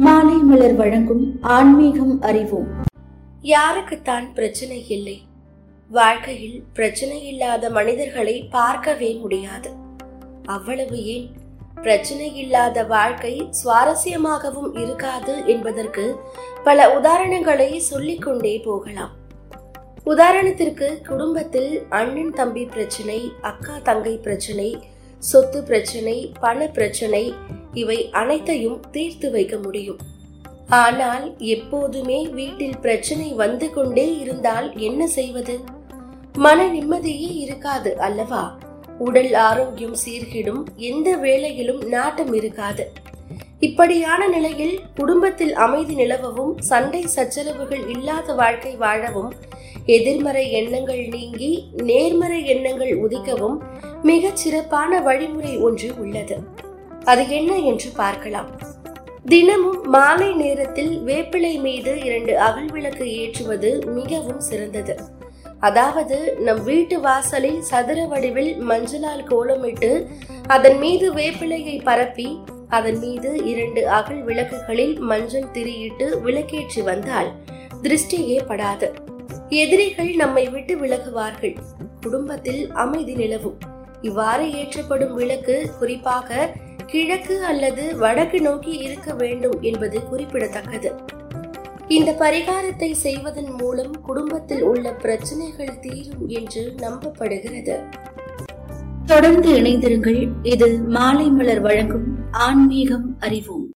மாலை மலர் வழங்கும் ஆன்மீகம் அறிவோம். யாருக்குத்தான் பிரச்சனை இல்லை. வாழ்க்கையில் பிரச்சனை இல்லாத மனிதர்களை பார்க்கவே முடியாது. அவ்வளவு ஏன்? பிரச்சனை இல்லாத வாழ்க்கை சுவாரஸ்யமாகவும் இருக்காது என்பதற்கு பல உதாரணங்களை சொல்லிக்கொண்டே போகலாம். உதாரணத்திற்கு குடும்பத்தில் அண்ணன் தம்பி பிரச்சனை அக்கா தங்கை பிரச்சனை சொத்து பிரச்சனை பண பிரச்சனை இவை அனைத்தையும் தீர்த்து வைக்க முடியும். ஆனால் எப்போதுமே வீட்டில் பிரச்சனை வந்து கொண்டே இருந்தால் என்ன செய்வது? மன நிம்மதியே இருக்காது அல்லவா? உடல் ஆரோக்கியம் சீர்கிடும் எந்த வேளையிலும் நாட்டம் இருக்காது. இப்படியான நிலையில் குடும்பத்தில் அமைதி நிலவவும் சண்டை சச்சரவுகள் இல்லாத வாழ்க்கை வாழவும் எதிர்மறை எண்ணங்கள் நீங்கி நேர்மறை எண்ணங்கள் உதிக்கவும் மிகச் சிறப்பான வழிமுறை ஒன்று உள்ளது. அது என்ன என்று பார்க்கலாம். தினமும் மாலை நேரத்தில் வேப்பிலை மீது இரண்டு அகல் விளக்கு ஏற்றுவது மிகவும் சிறந்தது. அதாவது நம் வீட்டு வாசலில் சதுர வடிவில் மஞ்சளால் கோலமிட்டு அதன் மீது வேப்பிலையை பரப்பி அதன் மீது இரண்டு அகல் விளக்குகளில் மஞ்சள் திரியிட்டு விளக்கேற்றி வந்தால் திருஷ்டியே படாது. எதிரிகள் நம்மை விட்டு விலகுவார்கள். குடும்பத்தில் அமைதி நிலவும். இவ்வாறு ஏற்றப்படும் விளக்கு குறிப்பாக கிழக்கு அல்லது வடக்கு நோக்கி இருக்க வேண்டும் என்பது குறிப்பிடத்தக்கது. இந்த பரிகாரத்தை செய்வதன் மூலம் குடும்பத்தில் உள்ள பிரச்சனைகள் தீரும் என்று நம்பப்படுகிறது. தொடர்ந்து இணைந்திருங்கள். இது மாலை மலர் வழங்கும் ஆன்மீகம் அறிவோம்.